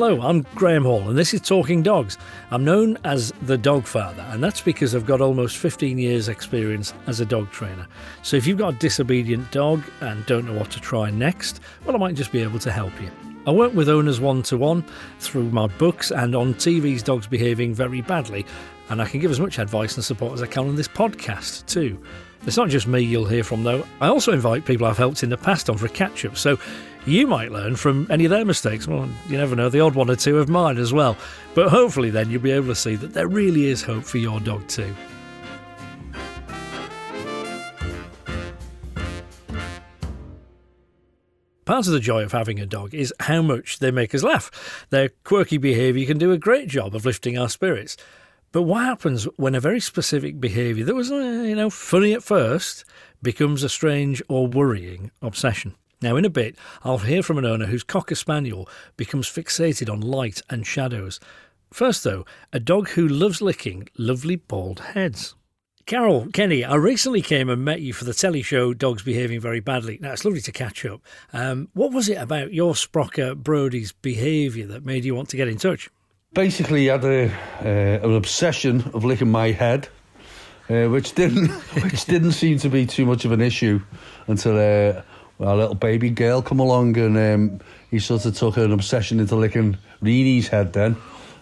Hello, I'm Graham Hall, and this is Talking Dogs. I'm known as the Dog Father, and that's because I've got almost 15 years' experience as a dog trainer. So if you've got a disobedient dog and don't know what to try next, well, I might just be able to help you. I work with owners one to one through my books and on TV's dogs behaving very badly, and I can give as much advice and support as I can on this podcast too. It's not just me you'll hear from though. I also invite people I've helped in the past on for a catch up, so you might learn from any of their mistakes. Well, you never know, the odd one or two of mine as well. But hopefully, then you'll be able to see that there really is hope for your dog too. Part of the joy of having a dog is how much they make us laugh. Their quirky behaviour can do a great job of lifting our spirits. But what happens when a very specific behaviour that was, uh, you know, funny at first becomes a strange or worrying obsession? Now, in a bit, I'll hear from an owner whose Cocker Spaniel becomes fixated on light and shadows. First, though, a dog who loves licking lovely bald heads. Carol, Kenny, I recently came and met you for the telly show Dogs Behaving Very Badly. Now, it's lovely to catch up. Um, what was it about your Sprocker Brody's behaviour that made you want to get in touch? Basically, he had a, uh, an obsession of licking my head, uh, which didn't which didn't seem to be too much of an issue until uh, a little baby girl come along and um, he sort of took an obsession into licking Reenie's head then.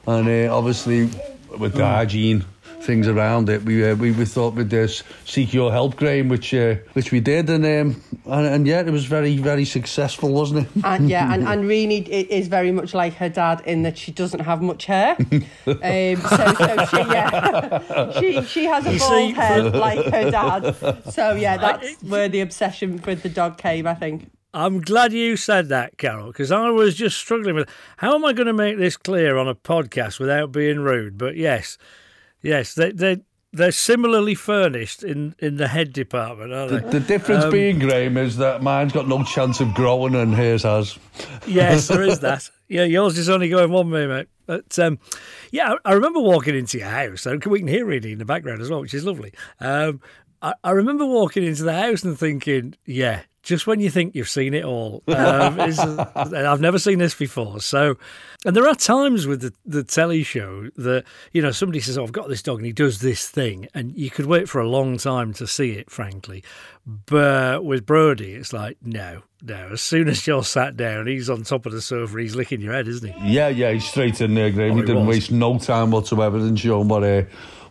And uh, obviously, with the mm. hygiene things around it, we uh, we, we thought we'd uh, seek your help, Graham, which uh, which we did, and, um, and and yeah, it was very very successful, wasn't it? And yeah, and and Reenie is very much like her dad in that she doesn't have much hair. um, so, so she yeah, she she has a bald head like her dad. So yeah, that's where the obsession with the dog came, I think. I'm glad you said that, Carol, because I was just struggling with how am I going to make this clear on a podcast without being rude. But yes, Yes, they they they're similarly furnished in, in the head department, aren't they? The, the difference um, being, Graham, is that mine's got no chance of growing and hers has. yes, there is that. Yeah, yours is only going one way, mate. But um, yeah, I, remember walking into your house, and we can hear Reenie in the background as well, which is lovely. Um, I, I remember walking into the house and thinking, yeah, just when you think you've seen it all. Um, I've never seen this before. So, and there are times with the, the telly show that, you know, somebody says, oh, I've got this dog and he does this thing. And you could wait for a long time to see it, frankly. But with Brody, it's like, no, no. As soon as you're sat down, he's on top of the sofa, he's licking your head, isn't he? Yeah, yeah, he's straight in there, Graham. Oh, he, didn't was. waste no time whatsoever in showing what, uh,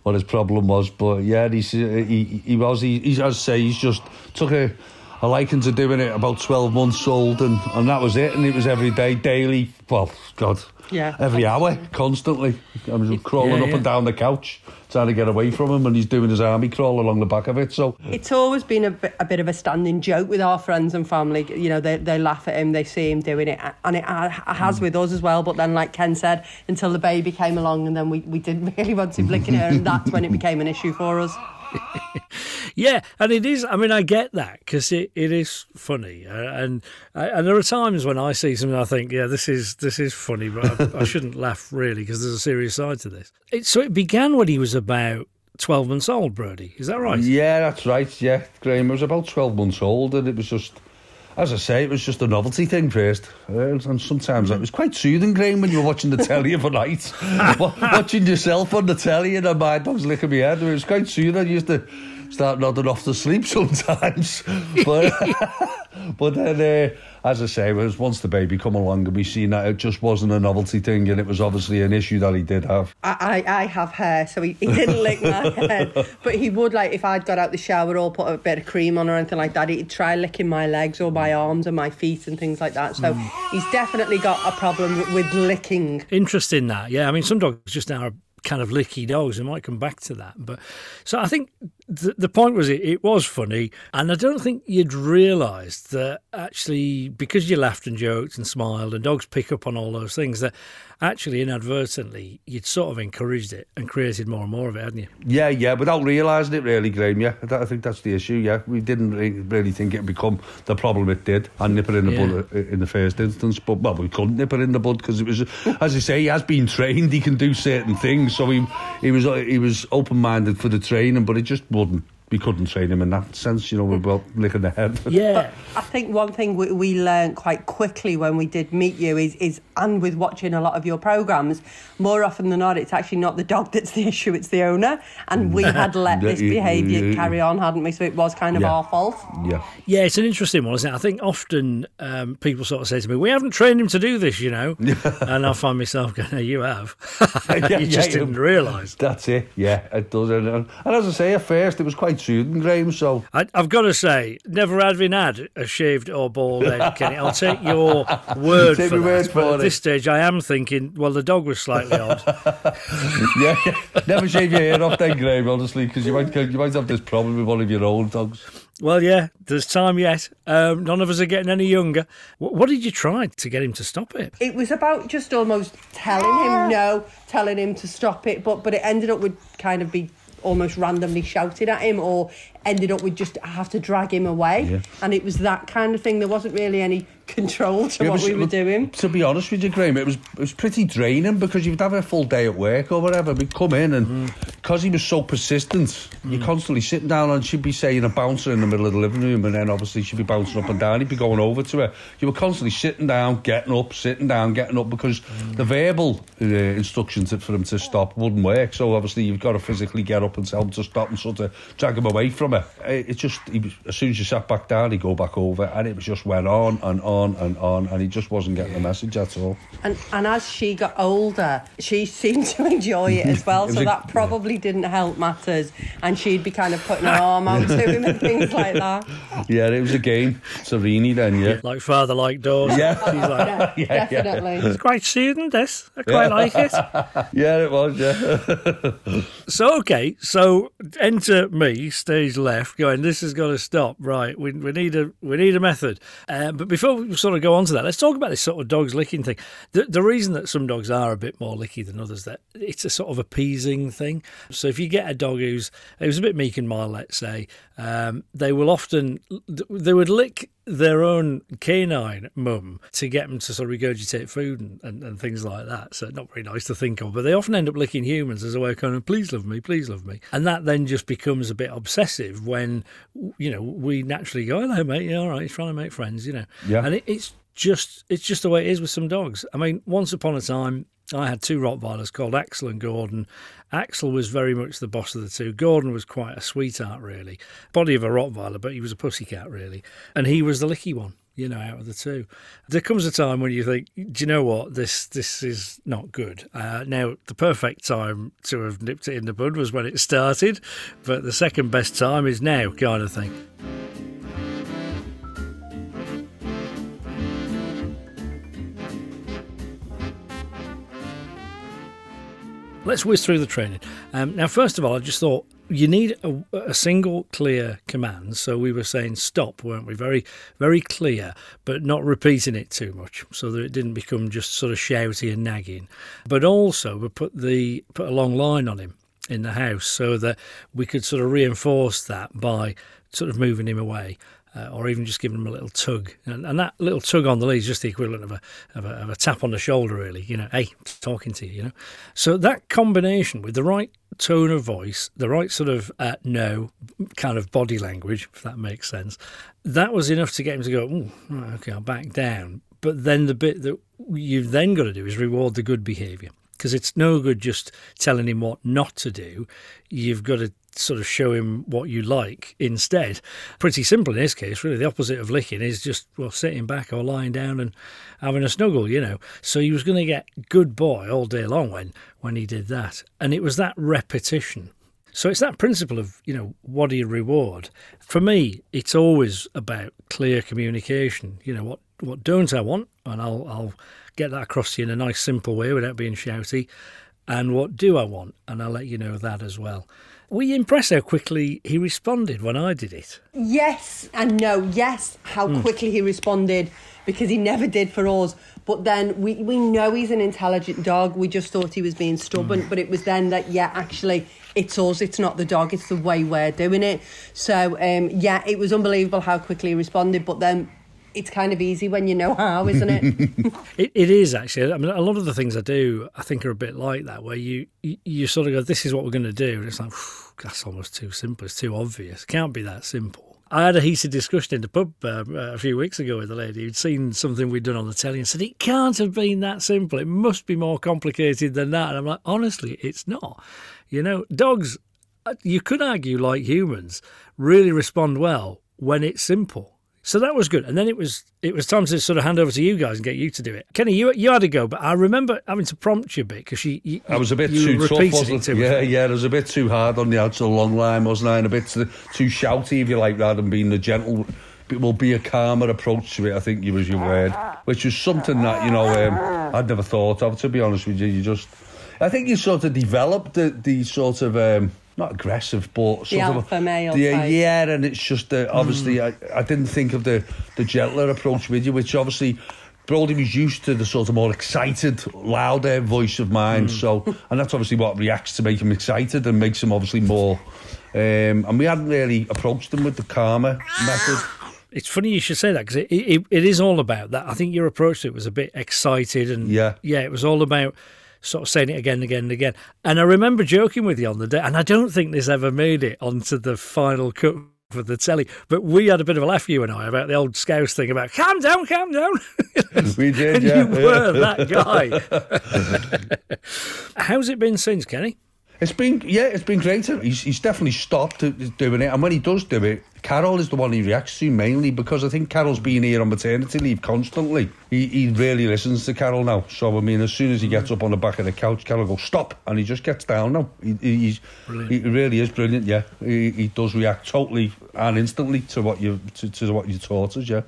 what his problem was. But yeah, he's, uh, he, he was, he, he, as I say, he's just took a I likened to doing it about 12 months old, and, and that was it. And it was every day, daily. Well, God, yeah, every hour, constantly. I was crawling yeah, up yeah. and down the couch trying to get away from him, and he's doing his army crawl along the back of it. So it's always been a bit, a bit of a standing joke with our friends and family. You know, they they laugh at him, they see him doing it, and it has mm. with us as well. But then, like Ken said, until the baby came along, and then we, we didn't really want him licking her, and that's when it became an issue for us. yeah, and it is. I mean, I get that because it, it is funny, uh, and and there are times when I see something I think, yeah, this is this is funny, but I, I shouldn't laugh really because there's a serious side to this. It, so it began when he was about 12 months old, Brody. Is that right? Yeah, that's right. Yeah, Graham was about 12 months old, and it was just as I say, it was just a novelty thing first. Uh, and sometimes it was quite soothing, Graham, when you were watching the telly overnight. watching yourself on the telly and my dog's licking my head. It was quite soothing. I used to start nodding off to sleep sometimes. but, but then, uh, as I say, was once the baby come along and we seen that it just wasn't a novelty thing and it was obviously an issue that he did have. I, I, I have hair, so he, he didn't lick my head. But he would, like, if I'd got out the shower or put a bit of cream on or anything like that, he'd try licking my legs or my arms and my feet and things like that. So mm. he's definitely got a problem with licking. Interesting that, yeah. I mean, some dogs just now are kind of licky dogs. I might come back to that. But so I think the, the point was it, it was funny. And I don't think you'd realised that actually, because you laughed and joked and smiled, and dogs pick up on all those things, that actually inadvertently you'd sort of encouraged it and created more and more of it, hadn't you? Yeah, yeah, without realising it really, Graham. Yeah, I think that's the issue. Yeah, we didn't really think it'd become the problem it did and nip it in the yeah. bud uh, in the first instance. But well, we couldn't nip it in the bud because it was, as I say, he has been trained. He can do certain things, so he he was he was open minded for the training, but it just wouldn't we couldn't train him in that sense, you know, we were licking the head. Yeah. I think one thing we, we learned quite quickly when we did meet you is, is, and with watching a lot of your programs, more often than not, it's actually not the dog that's the issue, it's the owner. And we had let this Yeah, yeah, behaviour carry on, hadn't we? So it was kind of Yeah. our fault. yeah. Yeah, it's an interesting one, isn't it? I think often um, people sort of say to me, "We haven't trained him to do this," you know, and I find myself going, no, "You have. Yeah, you just yeah, didn't realise." That's it, yeah, it does. And, and as I say, at first it was quite soothing, Graham, so I, I've got to say, never having had a shaved or bald head, Kenny. I'll take your word Take for my that. word but for at it. this stage, I am thinking, well, the dog was slightly odd. yeah, never shave your hair off then, Graham, honestly, because you might, you might have this problem with one of your old dogs. well, yeah, there's time yet. Um, none of us are getting any younger. What, what did you try to get him to stop it? It was about just almost telling him no, telling him to stop it, but but it ended up with kind of be almost randomly shouted at him or ended up with just have to drag him away. Yeah. And it was that kind of thing. There wasn't really any control to It what was- we were doing. To be honest with you, Graham, it was it was pretty draining because you'd have a full day at work or whatever. We'd come in and mm. because he was so persistent, you're mm. constantly sitting down and she'd be saying a bouncer in the middle of the living room, and then obviously she'd be bouncing up and down. He'd be going over to her. You were constantly sitting down, getting up, sitting down, getting up because mm. the verbal uh, instructions for him to stop wouldn't work. So obviously you've got to physically get up and tell him to stop and sort of drag him away from her. It, it just he was, as soon as you sat back down, he'd go back over, and it was just went on and on and on, and he just wasn't getting the message at all. And and as she got older, she seemed to enjoy it as well. It so a- that probably didn't help matters. And she'd be kind of putting her arm out to him and things like that. Yeah, it was a game. Serenity then, yeah. Like father, like daughter. Yeah. She's like, Yeah, Yeah, yeah. definitely. it's quite soothing, this. I quite like it. Yeah, it was, yeah. So okay, so enter me, stage left, going. This has got to stop. Right, we, we need a we need a method. Uh, but before we sort of go on to that, let's talk about this sort of dogs licking thing. The, the reason that some dogs are a bit more licky than others that it's a sort of appeasing thing. So if you get a dog who's who's a bit meek and mild, let's say, um, they will often they would lick their own canine mum to get them to sort of regurgitate food and, and, and things like that. So not very nice to think of, but they often end up licking humans as a way of kind of please love me, please love me, and that then just becomes a bit obsessive when you know we naturally go hello mate, yeah all right, he's trying to make friends, you know, Yeah. and it, it's just it's just the way it is with some dogs. I mean, once upon a time. I had two Rottweilers called Axel and Gordon. Axel was very much the boss of the two. Gordon was quite a sweetheart, really. Body of a Rottweiler, but he was a pussycat, really. And he was the licky one, you know, out of the two. There comes a time when you think, do you know what, this this is not good. Uh, now, the perfect time to have nipped it in the bud was when it started, but the second best time is now, kind of thing. Let's whiz through the training. Um, now, first of all, I just thought you need a, a single clear command. So we were saying stop, weren't we? Very, very clear, but not repeating it too much, so that it didn't become just sort of shouty and nagging. But also, we put the put a long line on him in the house so that we could sort of reinforce that by sort of moving him away. Uh, or even just giving him a little tug, and, and that little tug on the lead is just the equivalent of a, of a of a tap on the shoulder, really. You know, hey, talking to you. You know, so that combination with the right tone of voice, the right sort of uh, no kind of body language, if that makes sense, that was enough to get him to go. "Ooh, okay, I'll back down. But then the bit that you've then got to do is reward the good behaviour because it's no good just telling him what not to do. You've got to sort of show him what you like instead. Pretty simple in this case, really. The opposite of licking is just, well, sitting back or lying down and having a snuggle, you know. So he was going to get good boy all day long when, when he did that. And it was that repetition. So it's that principle of, you know, what do you reward? For me, it's always about clear communication. You know, what, what don't I want? And I'll, I'll get that across to you in a nice, simple way without being shouty. And what do I want? And I'll let you know that as well. Were you impressed how quickly he responded when I did it? Yes and no. Yes, how Hmm. quickly he responded because he never did for us. But then we, we know he's an intelligent dog. We just thought he was being stubborn. Hmm. But it was then that, yeah, actually, it's us. It's not the dog. It's the way we're doing it. So, um, yeah, it was unbelievable how quickly he responded. But then it's kind of easy when you know how, isn't it? it? It is actually. I mean, a lot of the things I do, I think, are a bit like that, where you you, you sort of go, "This is what we're going to do," and it's like, that's almost too simple. It's too obvious. It can't be that simple. I had a heated discussion in the pub um, a few weeks ago with a lady who'd seen something we'd done on the telly and said, It can't have been that simple. It must be more complicated than that. And I'm like, Honestly, it's not. You know, dogs, uh, you could argue, like humans, really respond well when it's simple. So that was good. And then it was it was time to sort of hand over to you guys and get you to do it. Kenny, you you had to go, but I remember having to prompt you a bit because you, you, I was a bit too tough, wasn't it? Yeah, yeah, it was a bit too hard on the outside long line, wasn't I? And a bit too, too shouty, if you like, rather than being the gentle. It will be a calmer approach to it. I think you was your word, which was something that you know um, I'd never thought of. To be honest with you, you just, I think you sort of developed the, the sort of. Um, not aggressive, but the alpha of, male. Yeah, type. yeah, and it's just uh, obviously mm. I, I didn't think of the the gentler approach with you, which obviously. Brody was used to the sort of more excited, louder voice of mine, mm. so and that's obviously what reacts to make him excited and makes him obviously more. Um, and we hadn't really approached him with the calmer method. It's funny you should say that because it, it, it is all about that. I think your approach to it was a bit excited and yeah, yeah, it was all about sort of saying it again and again and again. And I remember joking with you on the day, and I don't think this ever made it onto the final cut for the telly. But we had a bit of a laugh, you and I, about the old Scouse thing about calm down, calm down. we did, and yeah. you were that guy. How's it been since, Kenny? It's been yeah, it's been great. He's he's definitely stopped doing it, and when he does do it, Carol is the one he reacts to mainly because I think Carol's been here on maternity leave constantly. He he really listens to Carol now. So I mean, as soon as he gets up on the back of the couch, Carol goes stop, and he just gets down now. He he's he really is brilliant. Yeah, he, he does react totally and instantly to what you to, to what you taught us. Yeah.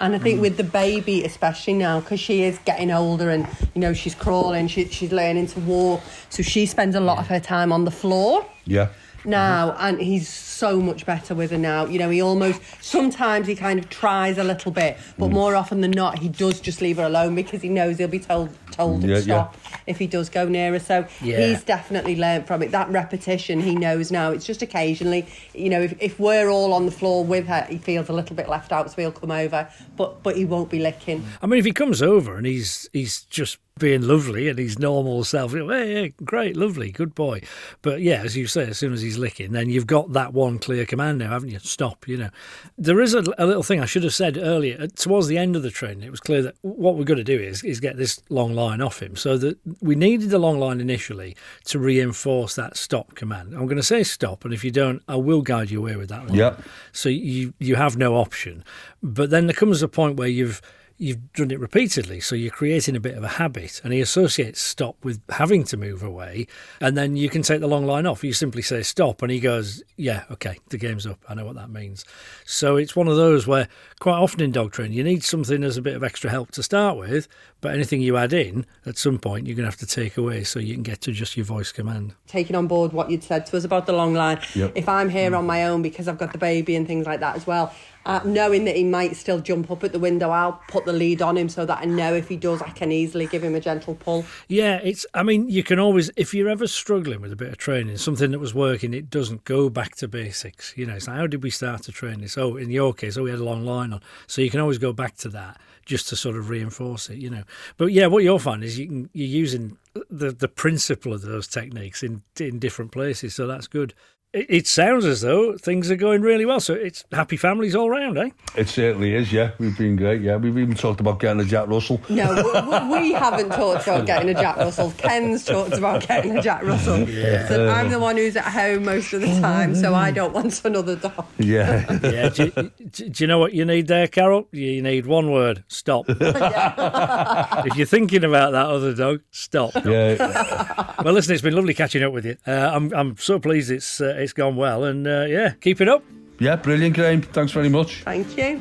And I think mm. with the baby, especially now, because she is getting older and, you know, she's crawling, she, she's learning to walk. So she spends a lot of her time on the floor. Yeah now and he's so much better with her now you know he almost sometimes he kind of tries a little bit but mm. more often than not he does just leave her alone because he knows he'll be told told yeah, to stop yeah. if he does go near her so yeah. he's definitely learned from it that repetition he knows now it's just occasionally you know if, if we're all on the floor with her he feels a little bit left out so he'll come over but but he won't be licking I mean if he comes over and he's he's just being lovely and his normal self. Hey, yeah, great, lovely, good boy. But yeah, as you say, as soon as he's licking, then you've got that one clear command now, haven't you? Stop, you know. There is a, a little thing I should have said earlier. Towards the end of the training, it was clear that what we're going to do is, is get this long line off him. So that we needed the long line initially to reinforce that stop command. I'm going to say stop, and if you don't, I will guide you away with that. Yeah. So you, you have no option. But then there comes a point where you've you've done it repeatedly, so you're creating a bit of a habit. And he associates stop with having to move away, and then you can take the long line off. You simply say stop, and he goes, "Yeah, okay, the game's up. I know what that means." So it's one of those where quite often in dog training you need something as a bit of extra help to start with, but anything you add in at some point you're going to have to take away so you can get to just your voice command. Taking on board what you'd said to us about the long line. Yep. If I'm here on my own because I've got the baby and things like that as well, uh, knowing that he might still jump up at the window, I'll put the lead on him so that I know if he does, I can easily give him a gentle pull. Yeah, it's. I mean, you can always, if you're ever struggling with a bit of training, something that was working, it doesn't go back to basics. You know, it's like, how did we start to train this? Oh, in your case, oh, we had a long line on, so you can always go back to that just to sort of reinforce it. You know, but yeah, what you'll find is you can you're using the the principle of those techniques in in different places, so that's good. It, sounds as though things are going really well. So it's happy families all round, eh? It certainly is, yeah. We've been great, yeah. We've even talked about getting a Jack Russell. No, we, we haven't talked about getting a Jack Russell. Ken's talked about getting a Jack Russell. Yeah. So I'm the one who's at home most of the time, so I don't want another dog. Yeah. yeah. Do, do, do you know what you need there, Carol? You need one word stop. if you're thinking about that other dog, stop. Yeah. well, listen, it's been lovely catching up with you. Uh, I'm, I'm so pleased it's. Uh, it's gone well, and uh, yeah, keep it up. Yeah, brilliant, Graham. Thanks very much. Thank you.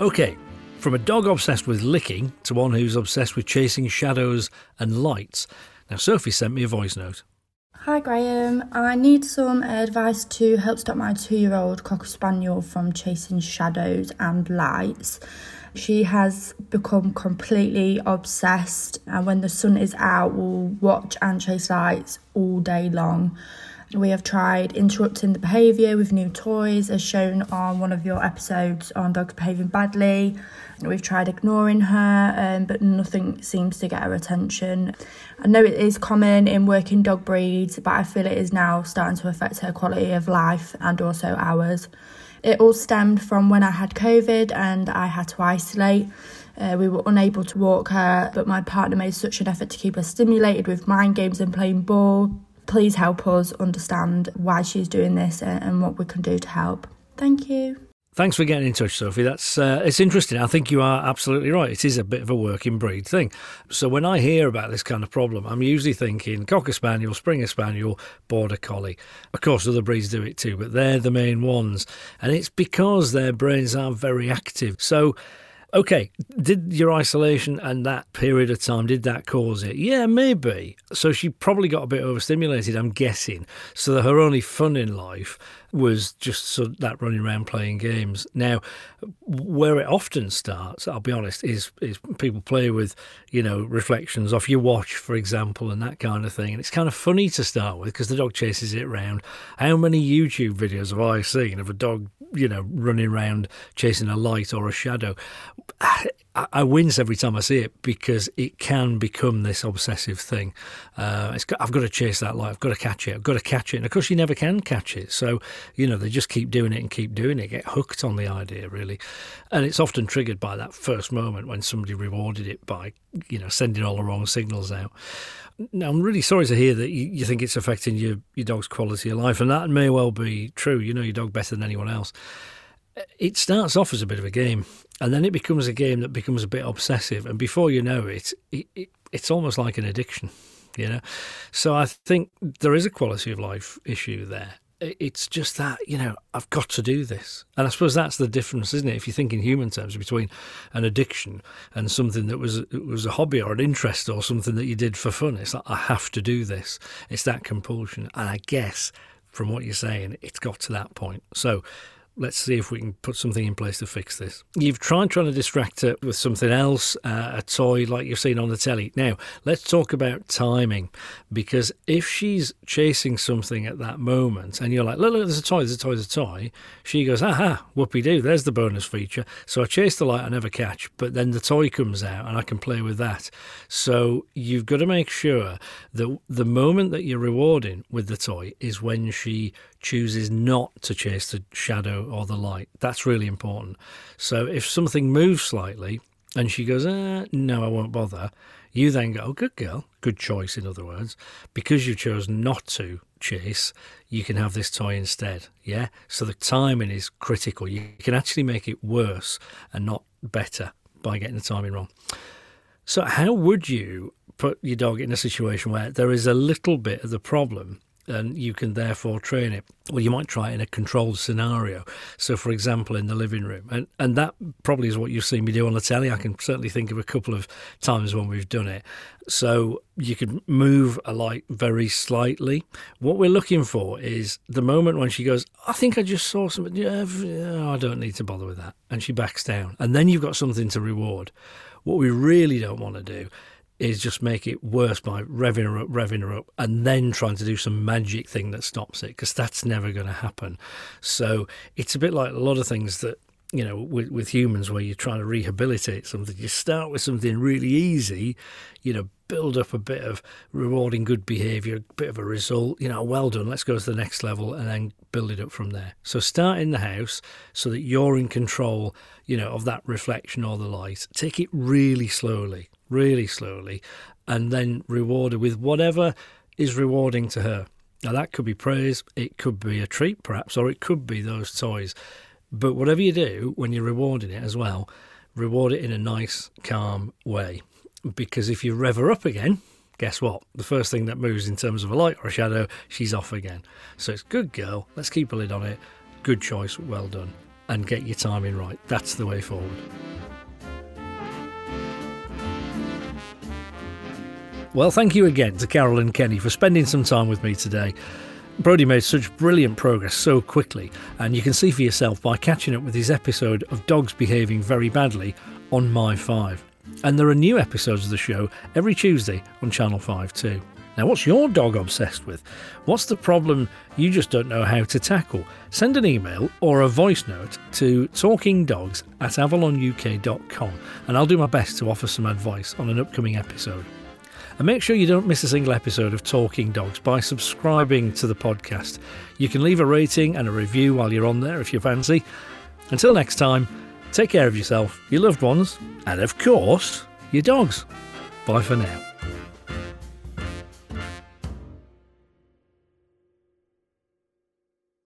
Okay, from a dog obsessed with licking to one who's obsessed with chasing shadows and lights. Now, Sophie sent me a voice note. Hi Graham, I need some advice to help stop my two year old Cocker Spaniel from chasing shadows and lights. She has become completely obsessed, and when the sun is out, will watch and chase lights all day long. We have tried interrupting the behaviour with new toys, as shown on one of your episodes on dogs behaving badly. We've tried ignoring her, um, but nothing seems to get her attention. I know it is common in working dog breeds, but I feel it is now starting to affect her quality of life and also ours. It all stemmed from when I had COVID and I had to isolate. Uh, we were unable to walk her, but my partner made such an effort to keep her stimulated with mind games and playing ball. Please help us understand why she's doing this and what we can do to help. Thank you. Thanks for getting in touch, Sophie. That's uh, it's interesting. I think you are absolutely right. It is a bit of a working breed thing. So when I hear about this kind of problem, I'm usually thinking Cocker Spaniel, Springer Spaniel, Border Collie. Of course, other breeds do it too, but they're the main ones, and it's because their brains are very active. So Okay, did your isolation and that period of time did that cause it? Yeah, maybe. So she probably got a bit overstimulated, I'm guessing. So that her only fun in life was just sort of that running around playing games. Now, where it often starts, I'll be honest, is is people play with, you know, reflections off your watch, for example, and that kind of thing. And it's kind of funny to start with because the dog chases it around. How many YouTube videos have I seen of a dog, you know, running around chasing a light or a shadow? I wince every time I see it because it can become this obsessive thing. Uh, I've got to chase that light. I've got to catch it. I've got to catch it. And of course, you never can catch it. So, you know, they just keep doing it and keep doing it, get hooked on the idea, really. And it's often triggered by that first moment when somebody rewarded it by, you know, sending all the wrong signals out. Now, I'm really sorry to hear that you, you think it's affecting your, your dog's quality of life. And that may well be true. You know your dog better than anyone else it starts off as a bit of a game and then it becomes a game that becomes a bit obsessive and before you know it, it, it, it's almost like an addiction you know? So i think there is a quality of life issue there. It's just that you know i've got to do this. And i suppose that's the difference isn't it? If you think in human terms between an addiction and something that was was a hobby or an interest or something that you did for fun it's like i have to do this. It's that compulsion. And i guess from what you're saying it's got to that point. So let's see if we can put something in place to fix this. You've tried trying to distract her with something else, uh, a toy like you've seen on the telly. Now, let's talk about timing because if she's chasing something at that moment and you're like, look, look, there's a toy, there's a toy, there's a toy, she goes, aha, whoopee doo, there's the bonus feature. So I chase the light, I never catch, but then the toy comes out and I can play with that. So you've got to make sure that the moment that you're rewarding with the toy is when she chooses not to chase the shadow or the light. That's really important. So if something moves slightly and she goes, eh, no, I won't bother, you then go, oh, good girl, good choice, in other words. Because you chose not to chase, you can have this toy instead. Yeah? So the timing is critical. You can actually make it worse and not better by getting the timing wrong. So, how would you put your dog in a situation where there is a little bit of the problem and you can therefore train it. Well, you might try it in a controlled scenario. So, for example, in the living room, and and that probably is what you've seen me do on the telly. I can certainly think of a couple of times when we've done it. So you could move a light very slightly. What we're looking for is the moment when she goes, "I think I just saw something. Yeah, I don't need to bother with that," and she backs down, and then you've got something to reward. What we really don't want to do is just make it worse by revving her up, revving her up, and then trying to do some magic thing that stops it, because that's never going to happen. So it's a bit like a lot of things that you know, with, with humans where you're trying to rehabilitate something, you start with something really easy, you know, build up a bit of rewarding good behavior, a bit of a result, you know, well done, let's go to the next level and then build it up from there. So start in the house so that you're in control, you know, of that reflection or the light. Take it really slowly really slowly, and then reward her with whatever is rewarding to her. Now, that could be praise, it could be a treat, perhaps, or it could be those toys. But whatever you do when you're rewarding it as well, reward it in a nice, calm way. Because if you rev her up again, guess what? The first thing that moves in terms of a light or a shadow, she's off again. So it's good girl, let's keep a lid on it. Good choice, well done. And get your timing right. That's the way forward. Well, thank you again to Carol and Kenny for spending some time with me today. Brody made such brilliant progress so quickly, and you can see for yourself by catching up with his episode of Dogs Behaving Very Badly on My 5. And there are new episodes of the show every Tuesday on Channel 5 too. Now, what's your dog obsessed with? What's the problem you just don't know how to tackle? Send an email or a voice note to talkingdogs at avalonuk.com and I'll do my best to offer some advice on an upcoming episode. And make sure you don't miss a single episode of Talking Dogs by subscribing to the podcast. You can leave a rating and a review while you're on there if you fancy. Until next time, take care of yourself, your loved ones, and of course, your dogs. Bye for now.